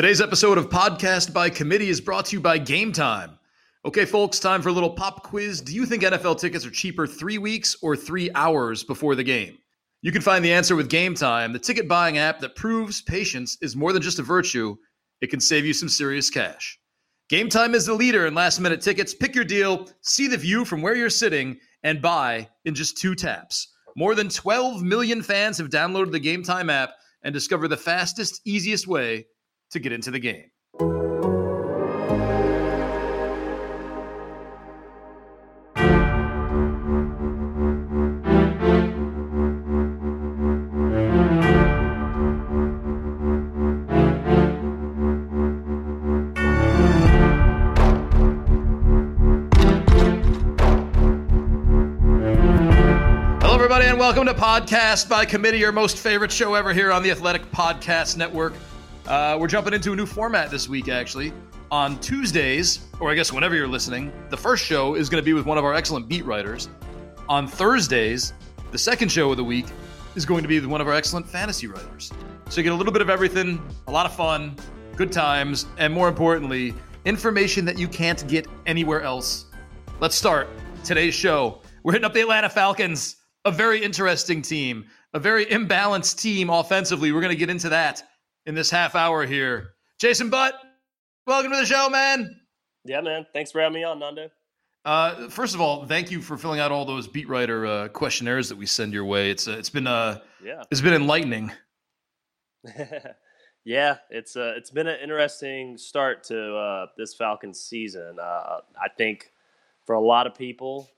Today's episode of Podcast by Committee is brought to you by Game Time. Okay, folks, time for a little pop quiz. Do you think NFL tickets are cheaper three weeks or three hours before the game? You can find the answer with Game Time, the ticket buying app that proves patience is more than just a virtue, it can save you some serious cash. Game Time is the leader in last minute tickets. Pick your deal, see the view from where you're sitting, and buy in just two taps. More than 12 million fans have downloaded the Game Time app and discover the fastest, easiest way to get into the game. Welcome to Podcast by Committee, your most favorite show ever here on the Athletic Podcast Network. Uh, we're jumping into a new format this week, actually. On Tuesdays, or I guess whenever you're listening, the first show is going to be with one of our excellent beat writers. On Thursdays, the second show of the week is going to be with one of our excellent fantasy writers. So you get a little bit of everything, a lot of fun, good times, and more importantly, information that you can't get anywhere else. Let's start today's show. We're hitting up the Atlanta Falcons, a very interesting team, a very imbalanced team offensively. We're going to get into that in this half hour here. Jason Butt, welcome to the show, man. Yeah, man. Thanks for having me on, Nando. Uh, first of all, thank you for filling out all those beat writer uh, questionnaires that we send your way. It's uh, it's been uh Yeah. it's been enlightening. yeah, it's uh, it's been an interesting start to uh, this Falcons season. Uh, I think for a lot of people,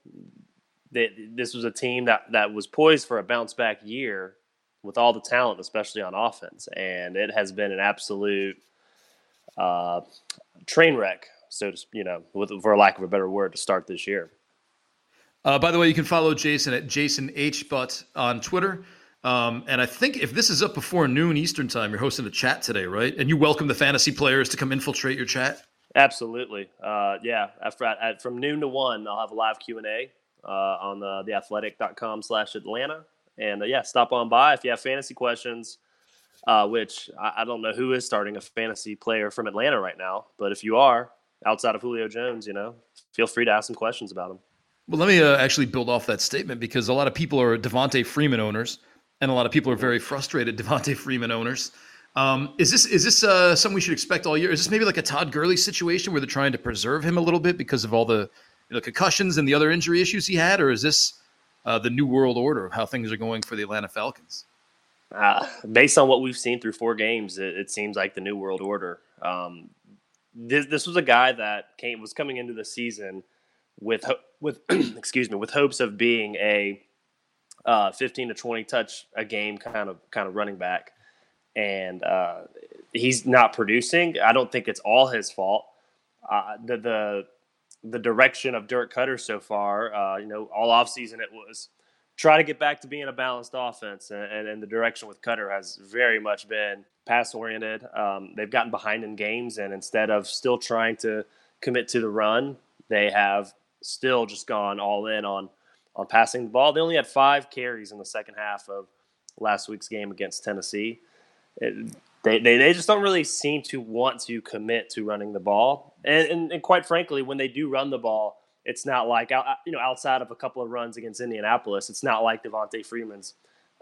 that this was a team that that was poised for a bounce back year with all the talent, especially on offense, and it has been an absolute uh, train wreck. So to, you know, with, for lack of a better word, to start this year. Uh, by the way, you can follow Jason at Jason H Butt on Twitter. Um, and I think if this is up before noon Eastern time, you're hosting a chat today, right? And you welcome the fantasy players to come infiltrate your chat. Absolutely, uh, yeah. After at, from noon to one, I'll have a live Q and A uh, on the theathletic.com slash Atlanta, and uh, yeah, stop on by if you have fantasy questions. Uh, which I, I don't know who is starting a fantasy player from Atlanta right now, but if you are outside of Julio Jones, you know, feel free to ask some questions about him. Well, let me uh, actually build off that statement because a lot of people are Devonta Freeman owners, and a lot of people are very frustrated Devonta Freeman owners. Um, is this is this uh, something we should expect all year? Is this maybe like a Todd Gurley situation where they're trying to preserve him a little bit because of all the you know, concussions and the other injury issues he had, or is this uh, the new world order of how things are going for the Atlanta Falcons? Uh, based on what we've seen through four games, it, it seems like the new world order. Um, this this was a guy that came was coming into the season with with excuse me with hopes of being a uh, 15 to 20 touch a game kind of kind of running back, and uh, he's not producing. I don't think it's all his fault. Uh, the the the direction of Dirk Koetter so far, uh, you know, all offseason it was try to get back to being a balanced offense, and, and, and the direction with Koetter has very much been pass oriented. Um, they've gotten behind in games, and instead of still trying to commit to the run, they have still just gone all in on on passing the ball. They only had five carries in the second half of last week's game against Tennessee. It, they, they, they just don't really seem to want to commit to running the ball. And, and, and quite frankly, when they do run the ball, it's not like you know outside of a couple of runs against Indianapolis, it's not like Devonta Freeman's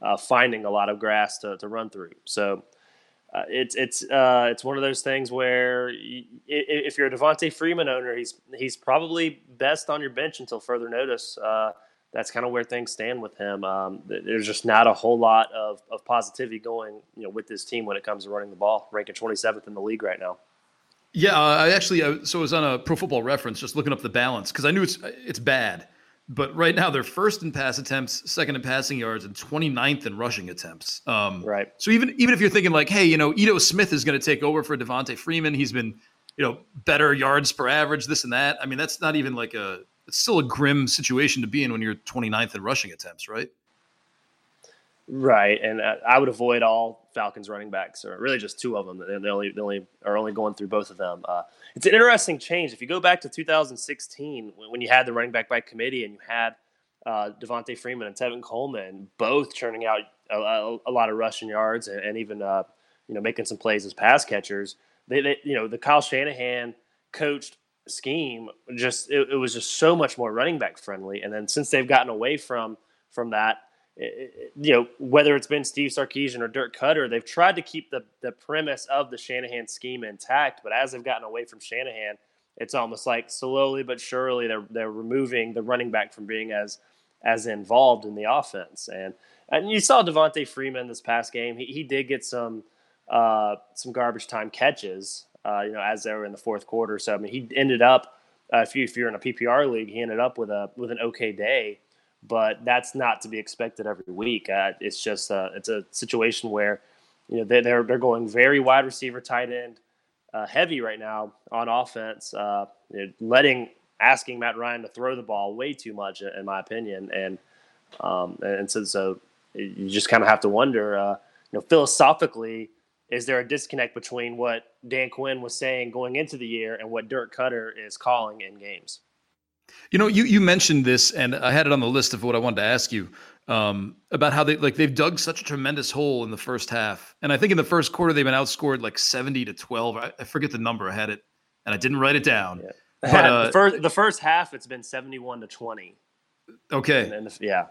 uh, finding a lot of grass to, to run through. So uh, it's it's uh, it's one of those things where y- if you're a Devonta Freeman owner, he's he's probably best on your bench until further notice. Uh, that's kind of where things stand with him. Um, there's just not a whole lot of, of positivity going, you know, with this team when it comes to running the ball, ranking 27th in the league right now. Yeah, uh, I actually uh, so I was on a Pro Football Reference just looking up the balance because I knew it's it's bad, but right now they're first in pass attempts, second in passing yards, and 29th in rushing attempts. Um, right. So even even if you're thinking like, hey, you know, Ito Smith is going to take over for Devonta Freeman, he's been you know better yards per average, this and that. I mean, that's not even like a it's still a grim situation to be in when you're 29th in rushing attempts, right? Right, and I would avoid all Falcons running backs, or really just two of them. They only they only are only going through both of them. Uh, it's an interesting change. If you go back to 2016, when you had the running back by committee and you had uh, Devonta Freeman and Tevin Coleman both churning out a, a, a lot of rushing yards and, and even uh, you know making some plays as pass catchers, they, they you know the Kyle Shanahan coached scheme just it, it, was just so much more running back friendly. And then since they've gotten away from from that, you know whether it's been Steve Sarkisian or Dirk Koetter, they've tried to keep the the premise of the Shanahan scheme intact. But as they've gotten away from Shanahan, it's almost like slowly but surely they're they're removing the running back from being as as involved in the offense. And and you saw Devonta Freeman this past game. He, he did get some uh, some garbage time catches, uh, you know, as they were in the fourth quarter. So I mean, he ended up uh, if you if you're in a PPR league, he ended up with a with an okay day. But that's not to be expected every week. Uh, it's just uh, it's a situation where you know they, they're they're going very wide receiver, tight end uh, heavy right now on offense, uh, you letting asking Matt Ryan to throw the ball way too much, in my opinion, and um, and so, so you just kind of have to wonder, uh, you know, philosophically, is there a disconnect between what Dan Quinn was saying going into the year and what Dirk Koetter is calling in games? You know, you you mentioned this, and I had it on the list of what I wanted to ask you um, about how they like they've dug such a tremendous hole in the first half, and I think in the first quarter they've been outscored like seventy to twelve. I, I forget the number. I had it, and I didn't write it down. Yeah. But, uh, the first the first half it's been seventy one to twenty. Okay. And, and yeah,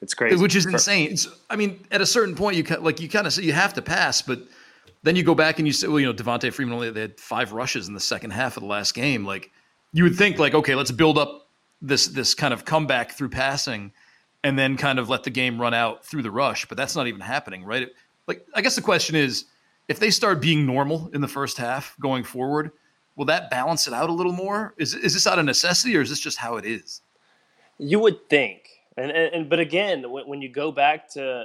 it's crazy. Which is insane. I mean, at a certain point, you like you kind of say you have to pass, but then you go back and you say, well, you know, Devonta Freeman only they had five rushes in the second half of the last game. Like you would think, like okay, let's build up this this kind of comeback through passing and then kind of let the game run out through the rush. But that's not even happening, right? Like, I guess the question is if they start being normal in the first half going forward, will that balance it out a little more? Is, is this out of necessity or is this just how it is? You would think. And, and, and but again, when, when, you go back to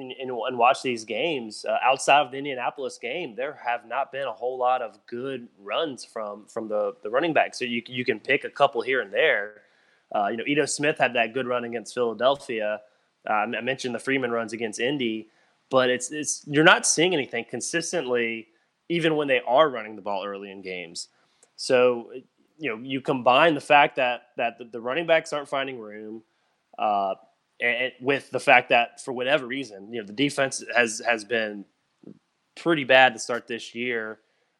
and, and watch these games uh, outside of the Indianapolis game, there have not been a whole lot of good runs from from the the running back. So you you can pick a couple here and there, uh, you know, Ito Smith had that good run against Philadelphia. Uh, I mentioned the Freeman runs against Indy, but it's it's you're not seeing anything consistently, even when they are running the ball early in games. So you know, you combine the fact that that the, the running backs aren't finding room, uh, and with the fact that for whatever reason, you know, the defense has has been pretty bad to start this year.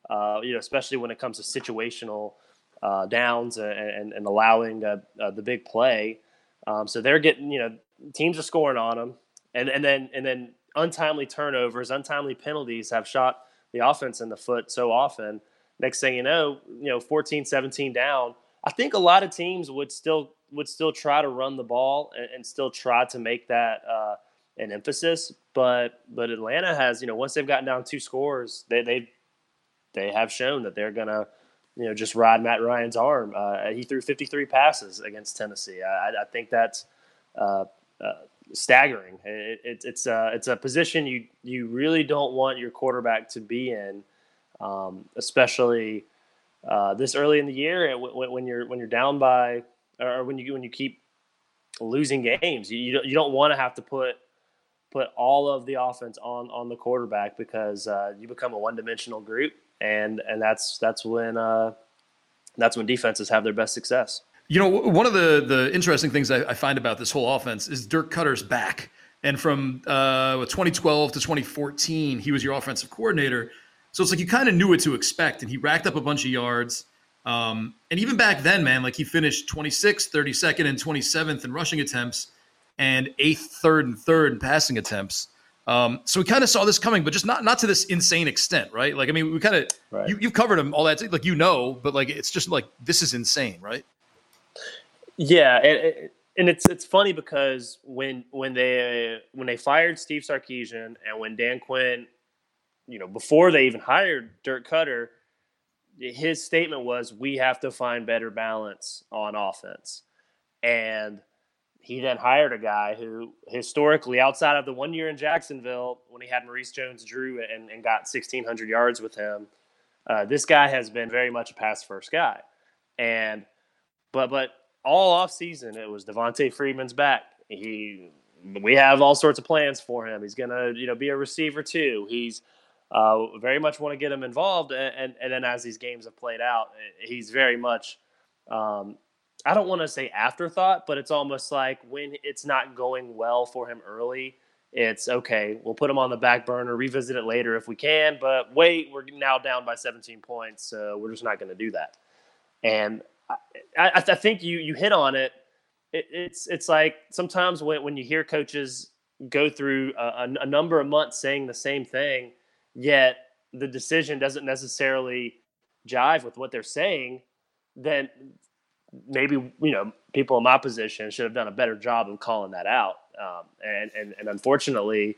Uh, you know, especially when it comes to situational uh, downs and, and allowing uh, uh, the big play. Um, so they're getting, you know, teams are scoring on them, and and then and then untimely turnovers, untimely penalties have shot the offense in the foot so often. Next thing you know, you know, 14, 17 down. I think a lot of teams would still would still try to run the ball and, and still try to make that uh, an emphasis. But but Atlanta has, you know, once they've gotten down two scores, they they they have shown that they're gonna you know, just ride Matt Ryan's arm. Uh, he threw 53 passes against Tennessee. I, I think that's uh, uh, staggering. It, it, it's a, it's a position you you really don't want your quarterback to be in, um, especially uh, this early in the year when, you're when you're down by or when you when you keep losing games. You you don't, you don't want to have to put put all of the offense on on the quarterback because uh, you become a one dimensional group and and that's that's when uh, that's when defenses have their best success. You know, one of the the interesting things I, I find about this whole offense is Dirk Koetter's back, and from uh, 2012 to 2014, he was your offensive coordinator. So it's like you kind of knew what to expect, and he racked up a bunch of yards. Um, and even back then, man, like he finished 26th, 32nd, and 27th in rushing attempts, and eighth, third, and third in passing attempts. Um, so we kind of saw this coming, but just not not to this insane extent, right? Like, I mean, we kind of right. you, have covered them all that, like you know, but like it's just like this is insane, right? Yeah, and, and it's it's funny because when when they when they fired Steve Sarkisian and when Dan Quinn, you know, before they even hired Dirk Koetter, his statement was, "We have to find better balance on offense," and he then hired a guy who historically outside of the one year in jacksonville when he had maurice jones drew and, and got 1600 yards with him uh, this guy has been very much a pass first guy. And but but all off season it was devonta freeman's back. He we have all sorts of plans for him. He's gonna you know be a receiver too. He's uh, very much want to get him involved and, and, and then as these games have played out he's very much um, I don't want to say afterthought, but it's almost like when it's not going well for him early, It's okay, we'll put him on the back burner, revisit it later if we can, but wait, we're now down by 17 points, so we're just not going to do that. And I, I, I, think you you hit on it. it. It's it's like sometimes when, when you hear coaches go through a, a number of months saying the same thing, yet the decision doesn't necessarily jive with what they're saying, then maybe you know people in my position should have done a better job of calling that out. Um, and, and and unfortunately,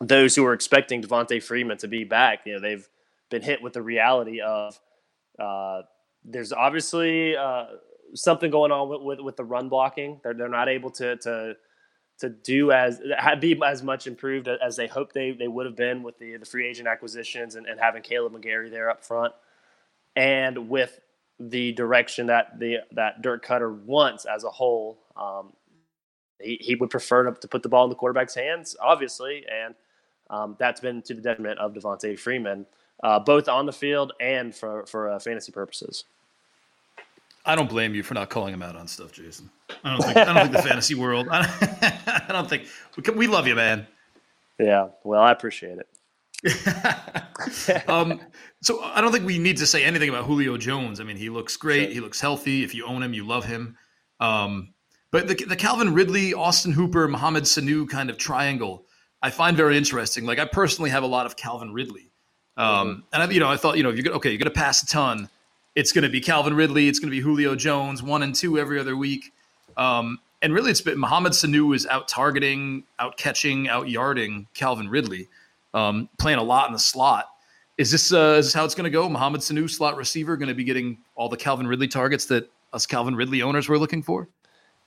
those who were expecting Devonta Freeman to be back, you know, they've been hit with the reality of uh, there's obviously uh, something going on with, with, with the run blocking. They're they're not able to to to do as be as much improved as they hoped they, they would have been with the the free agent acquisitions and, and having Kaleb McGary there up front, and with the direction that the that Dirk Koetter wants as a whole. Um, he, he would prefer to, to, put the ball in the quarterback's hands, obviously, and um, that's been to the detriment of Devonta Freeman, uh, both on the field and for for uh, fantasy purposes. I don't blame you for not calling him out on stuff, Jason. I don't think I don't think the fantasy world. I don't, I don't think we, we love you, man. Yeah, well, I appreciate it. um, so I don't think we need to say anything about Julio Jones. I mean, he looks great. Sure. He looks healthy. If you own him, you love him. Um, but the, the Calvin Ridley, Austin Hooper, Mohamed Sanu kind of triangle, I find very interesting. Like I personally have a lot of Calvin Ridley, um, mm-hmm. and I, you know, I thought, you know, if you're okay, you're going to pass a ton. It's going to be Calvin Ridley. It's going to be Julio Jones, one and two every other week. Um, and really, it's been Mohamed Sanu is out targeting, out catching, out yarding Calvin Ridley um, playing a lot in the slot. Is this, uh, is this how it's going to go? Mohamed Sanu, slot receiver, going to be getting all the Calvin Ridley targets that us Calvin Ridley owners were looking for?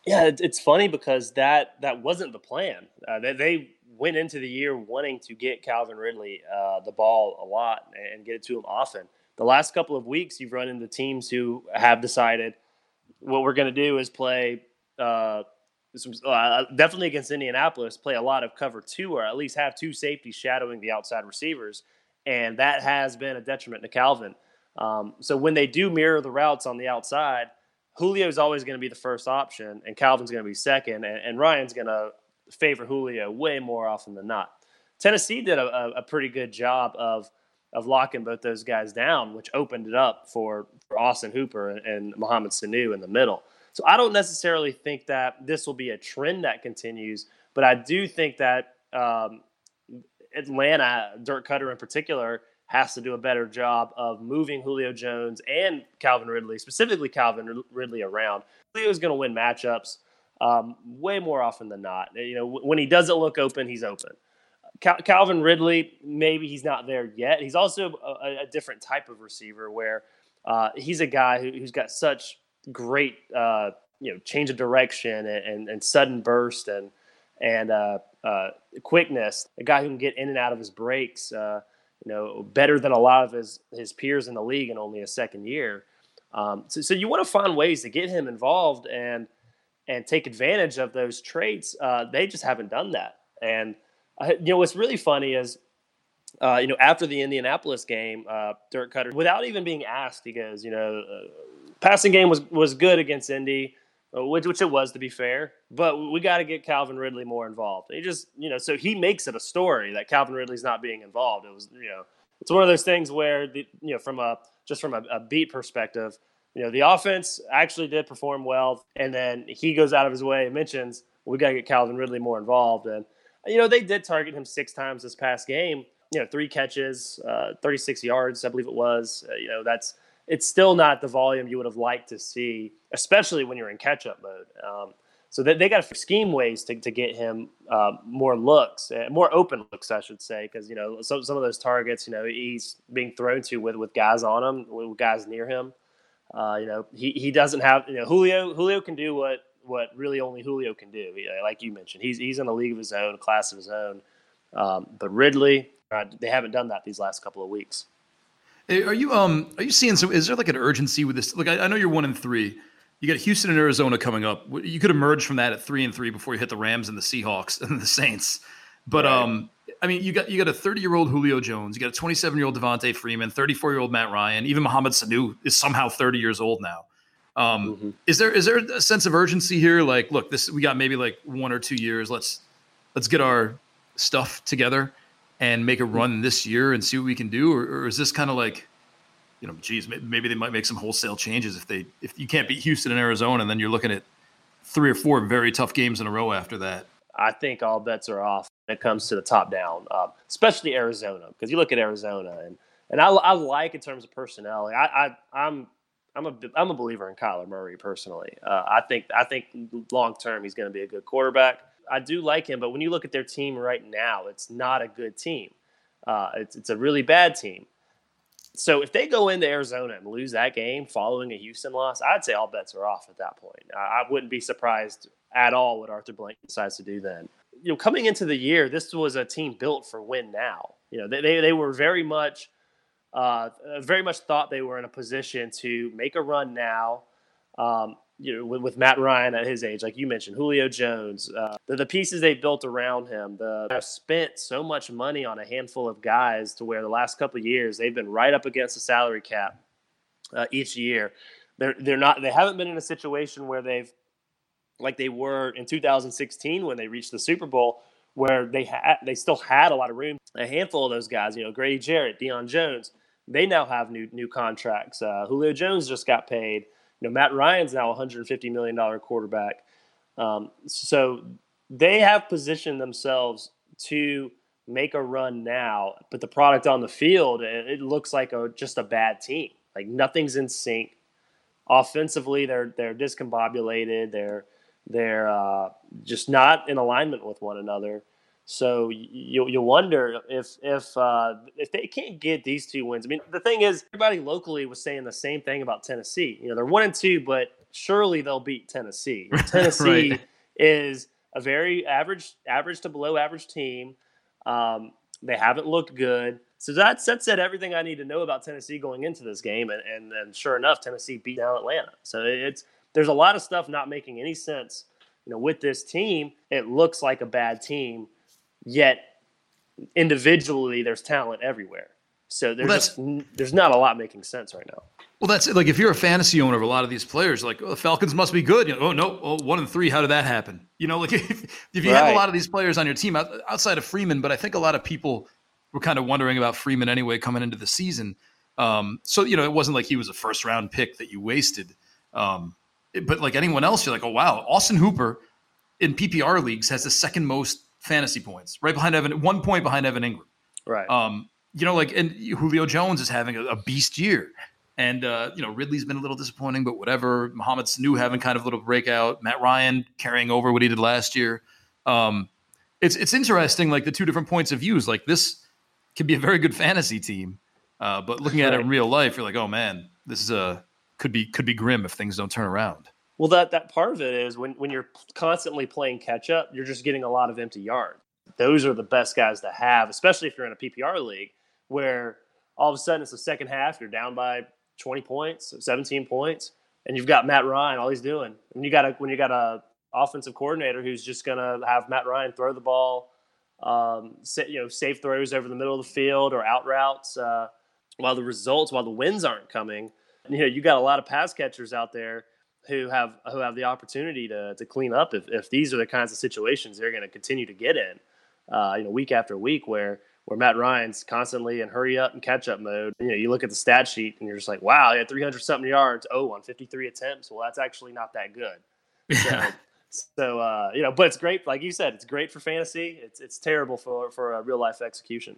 Yeah, it's funny because that that wasn't the plan. Uh, they, they, went into the year wanting to get Calvin Ridley uh, the ball a lot and get it to him often. The last couple of weeks, you've run into teams who have decided what we're going to do is play uh, some, uh, definitely against Indianapolis, play a lot of cover two or at least have two safeties shadowing the outside receivers. And that has been a detriment to Calvin. Um, so when they do mirror the routes on the outside, Julio is always going to be the first option, and Calvin's going to be second, and, and Ryan's going to favor Julio way more often than not. Tennessee did a, a, pretty good job of of locking both those guys down, which opened it up for, for Austin Hooper and, Mohamed Sanu in the middle. So I don't necessarily think that this will be a trend that continues, but I do think that um, Atlanta, Dirk Koetter in particular, has to do a better job of moving Julio Jones and Calvin Ridley, specifically Calvin Ridley, around. Julio's going to win matchups um, way more often than not. You know, when he doesn't look open, he's open. Cal- Calvin Ridley, maybe he's not there yet. He's also a, a different type of receiver where uh, he's a guy who, who's got such great uh, you know change of direction and, and, and sudden burst and and uh, uh, quickness. A guy who can get in and out of his breaks, uh, you know, better than a lot of his his peers in the league in only a second year. Um, so, so you want to find ways to get him involved and and take advantage of those traits. Uh, they just haven't done that. And you know what's really funny is uh, you know, after the Indianapolis game, uh, Koetter, without even being asked, he goes, you know, uh, passing game was was good against Indy, uh, which which it was to be fair, but we got to get Calvin Ridley more involved. He just, you know, so he makes it a story that Calvin Ridley's not being involved. It was, you know, it's one of those things where the, you know, from a just from a, a beat perspective, you know, the offense actually did perform well, and then he goes out of his way and mentions we got to get Calvin Ridley more involved, and you know they did target him six times this past game. You know, three catches, uh, 36 yards, I believe it was. Uh, you know, that's it's still not the volume you would have liked to see, especially when you're in catch up mode. Um, so they, they got to scheme ways to, to get him uh, more looks, uh, more open looks, I should say, because you know some some of those targets, you know, he's being thrown to with with guys on him, with guys near him. Uh, you know, he, he doesn't have you know Julio. Julio can do what what really only Julio can do. like you mentioned, he's he's in a league of his own, a class of his own. Um, but Ridley, uh, they haven't done that these last couple of weeks. Are you um are you seeing some? Is there like an urgency with this? Look, I, I know you're one and three. You got Houston and Arizona coming up. You could emerge from that at three and three before you hit the Rams and the Seahawks and the Saints. But right. um, I mean, you got you got a 30 year old Julio Jones, you got a 27 year old Devonta Freeman, 34 year old Matt Ryan, even Mohamed Sanu is somehow 30 years old now. Um, mm-hmm. Is there is there a sense of urgency here? Like, look, this we got maybe like one or two years. Let's let's get our stuff together and make a run this year and see what we can do, or, or is this kind of like, you know, geez, maybe they might make some wholesale changes if they if you can't beat Houston and Arizona, and then you're looking at three or four very tough games in a row after that. I think all bets are off when it comes to the top down, uh, especially Arizona, because you look at Arizona and and I, I like in terms of personnel. I, I I'm I'm a I'm a believer in Kyler Murray personally. Uh, I think I think long term he's going to be a good quarterback. I do like him, but when you look at their team right now, it's not a good team. Uh, it's it's a really bad team. So if they go into Arizona and lose that game following a Houston loss, I'd say all bets are off at that point. I, I wouldn't be surprised at all what Arthur Blank decides to do then. You know, coming into the year, this was a team built for win now. You know, they, they, they were very much uh, very much thought they were in a position to make a run now. Um, you know, with, with, Matt Ryan at his age, like you mentioned, Julio Jones, uh, the, the, pieces they built around him, the have spent so much money on a handful of guys to where the last couple of years they've been right up against the salary cap uh, each year. They're they're not they haven't been in a situation where they've like they were in 2016 when they reached the Super Bowl, where they had they still had a lot of room. A handful of those guys, you know, Grady Jarrett, Deion Jones, they now have new new contracts. Uh, Julio Jones just got paid. You know, Matt Ryan's now a 150 million dollar quarterback. Um, so they have positioned themselves to make a run now, but the product on the field it, it looks like a, just a bad team. Like nothing's in sync. Offensively, they're they're discombobulated. They're they're uh, just not in alignment with one another. So you you wonder if if uh, if they can't get these two wins. I mean, the thing is, everybody locally was saying the same thing about Tennessee. You know, they're one and two, but surely they'll beat Tennessee. Tennessee right. is a very average average to below average team. Um, they haven't looked good. So that, that said everything I need to know about Tennessee going into this game, and, and, and sure enough, Tennessee beat down Atlanta. So it's there's a lot of stuff not making any sense. You know, with this team, it looks like a bad team Yet individually, there's talent everywhere. So there's well, just, there's not a lot making sense right now. Well, that's like if you're a fantasy owner of a lot of these players, like oh, the Falcons must be good. You know, oh no, oh, one and three. How did that happen? You know, like if, if you right. have a lot of these players on your team outside of Freeman, but I think a lot of people were kind of wondering about Freeman anyway coming into the season. Um, so you know, it wasn't like he was a first round pick that you wasted. Um, but like anyone else, you're like, oh wow, Austin Hooper in PPR leagues has the second most fantasy points, right behind Evan, one point behind Evan Engram. Right. Um, you know, like, and Julio Jones is having a, a beast year. And, uh, you know, Ridley's been a little disappointing, but whatever. Mohamed Sanu having kind of a little breakout. Matt Ryan carrying over what he did last year. Um, it's, it's interesting, like the two different points of views. Like this could be a very good fantasy team. Uh, but looking at it in real life, you're like, oh man, this is a could be could be grim if things don't turn around. Well, that that part of it is when when you're constantly playing catch up, you're just getting a lot of empty yards. Those are the best guys to have, especially if you're in a PPR league where all of a sudden it's the second half, you're down by 20 points, 17 points, and you've got Matt Ryan. All he's doing when you got a when you got a offensive coordinator who's just gonna have Matt Ryan throw the ball, um, you know, safe throws over the middle of the field or out routes. Uh, while the results, while the wins aren't coming, you know, you got a lot of pass catchers out there who have who have the opportunity to to clean up if, if these are the kinds of situations they're going to continue to get in, uh, you know, week after week where where Matt Ryan's constantly in hurry up and catch up mode. You know, you look at the stat sheet and you're just like, wow, he had 300 something yards. Oh, on 53 attempts. Well, that's actually not that good. Yeah. So, so uh, you know, but it's great. Like you said, it's great for fantasy. It's it's terrible for for a real life execution.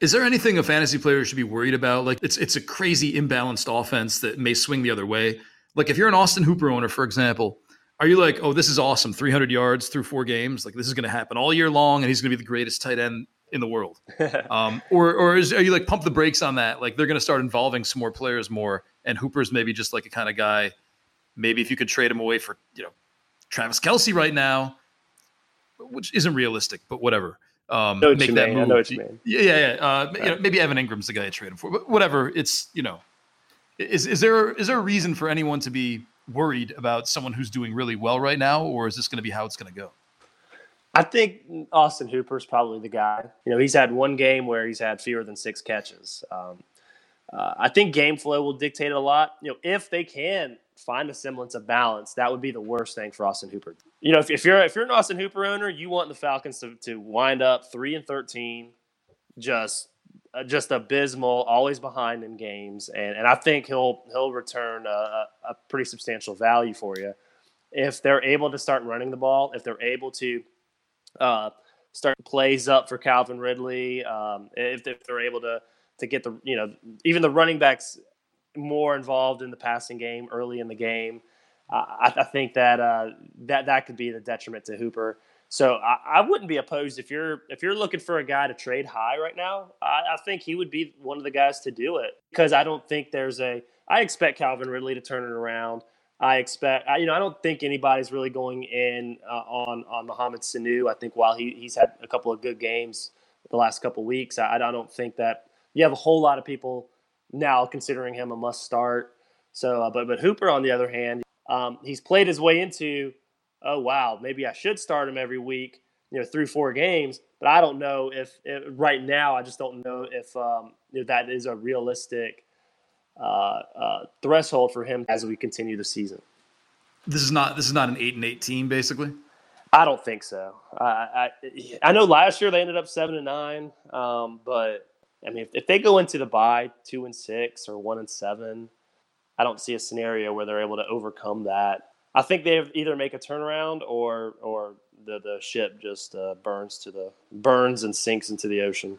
Is there anything a fantasy player should be worried about? Like it's it's a crazy imbalanced offense that may swing the other way. Like if you're an Austin Hooper owner, for example, are you like, oh, this is awesome, 300 yards through four games, like this is going to happen all year long, and he's going to be the greatest tight end in the world? um, or or is, are you like pump the brakes on that? Like they're going to start involving some more players more, and Hooper's maybe just like a kind of guy. Maybe if you could trade him away for you know Travis Kelce right now, which isn't realistic, but whatever. Um, make that mean. move. I know what you mean. Yeah, yeah. yeah. Uh, you know, maybe Evan Engram's the guy I trade him for, but whatever. It's you know is is there is there a reason for anyone to be worried about someone who's doing really well right now, or is this going to be how it's going to go? I think Austin Hooper's probably the guy. You know, he's had one game where he's had fewer than six catches. Um, uh, I think game flow will dictate it a lot. You know, if they can find a semblance of balance, that would be the worst thing for Austin Hooper. You know, if, if you're if you're an Austin Hooper owner, you want the Falcons to, to wind up three and thirteen, just just abysmal, always behind in games, and and I think he'll he'll return a, a pretty substantial value for you if they're able to start running the ball, if they're able to uh, start plays up for Calvin Ridley, um, if, if they're able to to get the you know even the running backs more involved in the passing game early in the game. Uh, I, I, think that uh, that that could be the detriment to Hooper. So I, I, wouldn't be opposed if you're if you're looking for a guy to trade high right now. I, I think he would be one of the guys to do it because I don't think there's a. I expect Calvin Ridley to turn it around. I expect, you know, I don't think anybody's really going in uh, on on Mohamed Sanu. I think while he, he's had a couple of good games the last couple of weeks, I, I don't think that you have a whole lot of people now considering him a must start. So, uh, but but Hooper on the other hand, um, he's played his way into, oh wow, maybe I should start him every week, you know, through four games. But I don't know if, if right now, I just don't know if um, you know, that is a realistic uh, uh, threshold for him as we continue the season. This is not this is not an eight and eight team, basically. I don't think so. I I, I know last year they ended up seven and nine, um, but I mean if, if they go into the bye two and six or one and seven, I don't see a scenario where they're able to overcome that. I think they either make a turnaround or or the the ship just uh, burns to the burns and sinks into the ocean.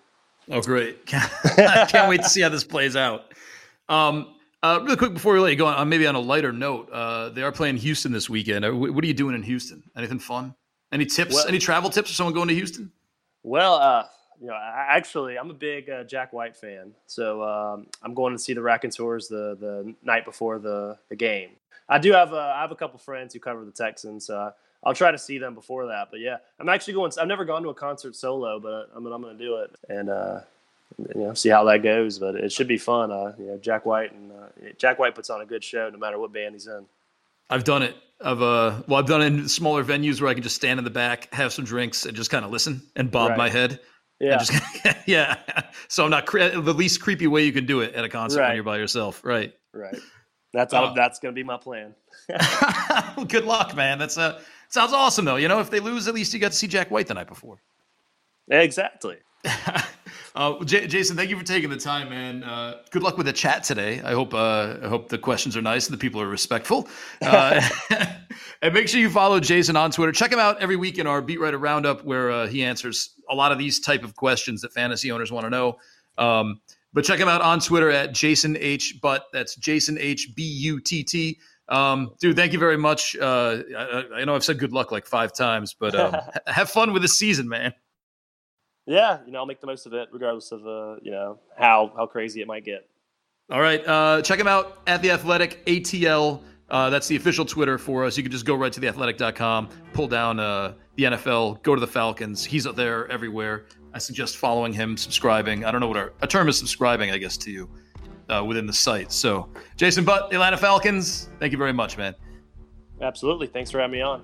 Oh, great! can't wait to see how this plays out. Um, uh, really quick before we let you go on, maybe on a lighter note, uh, they are playing Houston this weekend. Uh, what are you doing in Houston? Anything fun? Any tips? Well, any travel tips for someone going to Houston? Well, uh, you know, I, actually, I'm a big uh, Jack White fan, so um, I'm going to see the Raconteurs the the night before the the game. I do have a, I have a couple friends who cover the Texans. So I'll try to see them before that. But yeah, I'm actually going. I've never gone to a concert solo, but I'm, I'm going to do it. And uh, you know, see how that goes. But it should be fun. Uh, you know, Jack White and uh, Jack White puts on a good show no matter what band he's in. I've done it. I've uh, well, I've done it in smaller venues where I can just stand in the back, have some drinks, and just kind of listen and bob right. my head. Yeah, just, yeah. So I'm not cre- the least creepy way you can do it at a concert right. when you're by yourself. Right. Right. That's uh, that's going to be my plan. good luck, man. That's uh sounds awesome though. You know, if they lose, at least you got to see Jack White the night before. Exactly. Uh, J- Jason, thank you for taking the time, man. Uh, good luck with the chat today. I hope uh, I hope the questions are nice and the people are respectful. Uh, and make sure you follow Jason on Twitter. Check him out every week in our Beat Writer Roundup, where uh, he answers a lot of these type of questions that fantasy owners want to know. Um, but check him out on Twitter at Jason H Butt. That's Jason H B U T T. Um, dude, thank you very much. Uh, I, I, know I've said good luck like five times, but um, have fun with the season, man yeah, you know, I'll make the most of it, regardless of uh, you know how how crazy it might get. All right, uh, check him out at the Athletic ATL. Uh, that's the official Twitter for us. You can just go right to theathletic.com, pull down uh, the NFL, go to the Falcons. He's up there everywhere. I suggest following him, subscribing. I don't know what our, a term is subscribing, I guess, to you uh, within the site. So, Jason Butt, Atlanta Falcons, thank you very much, man. Absolutely. Thanks for having me on.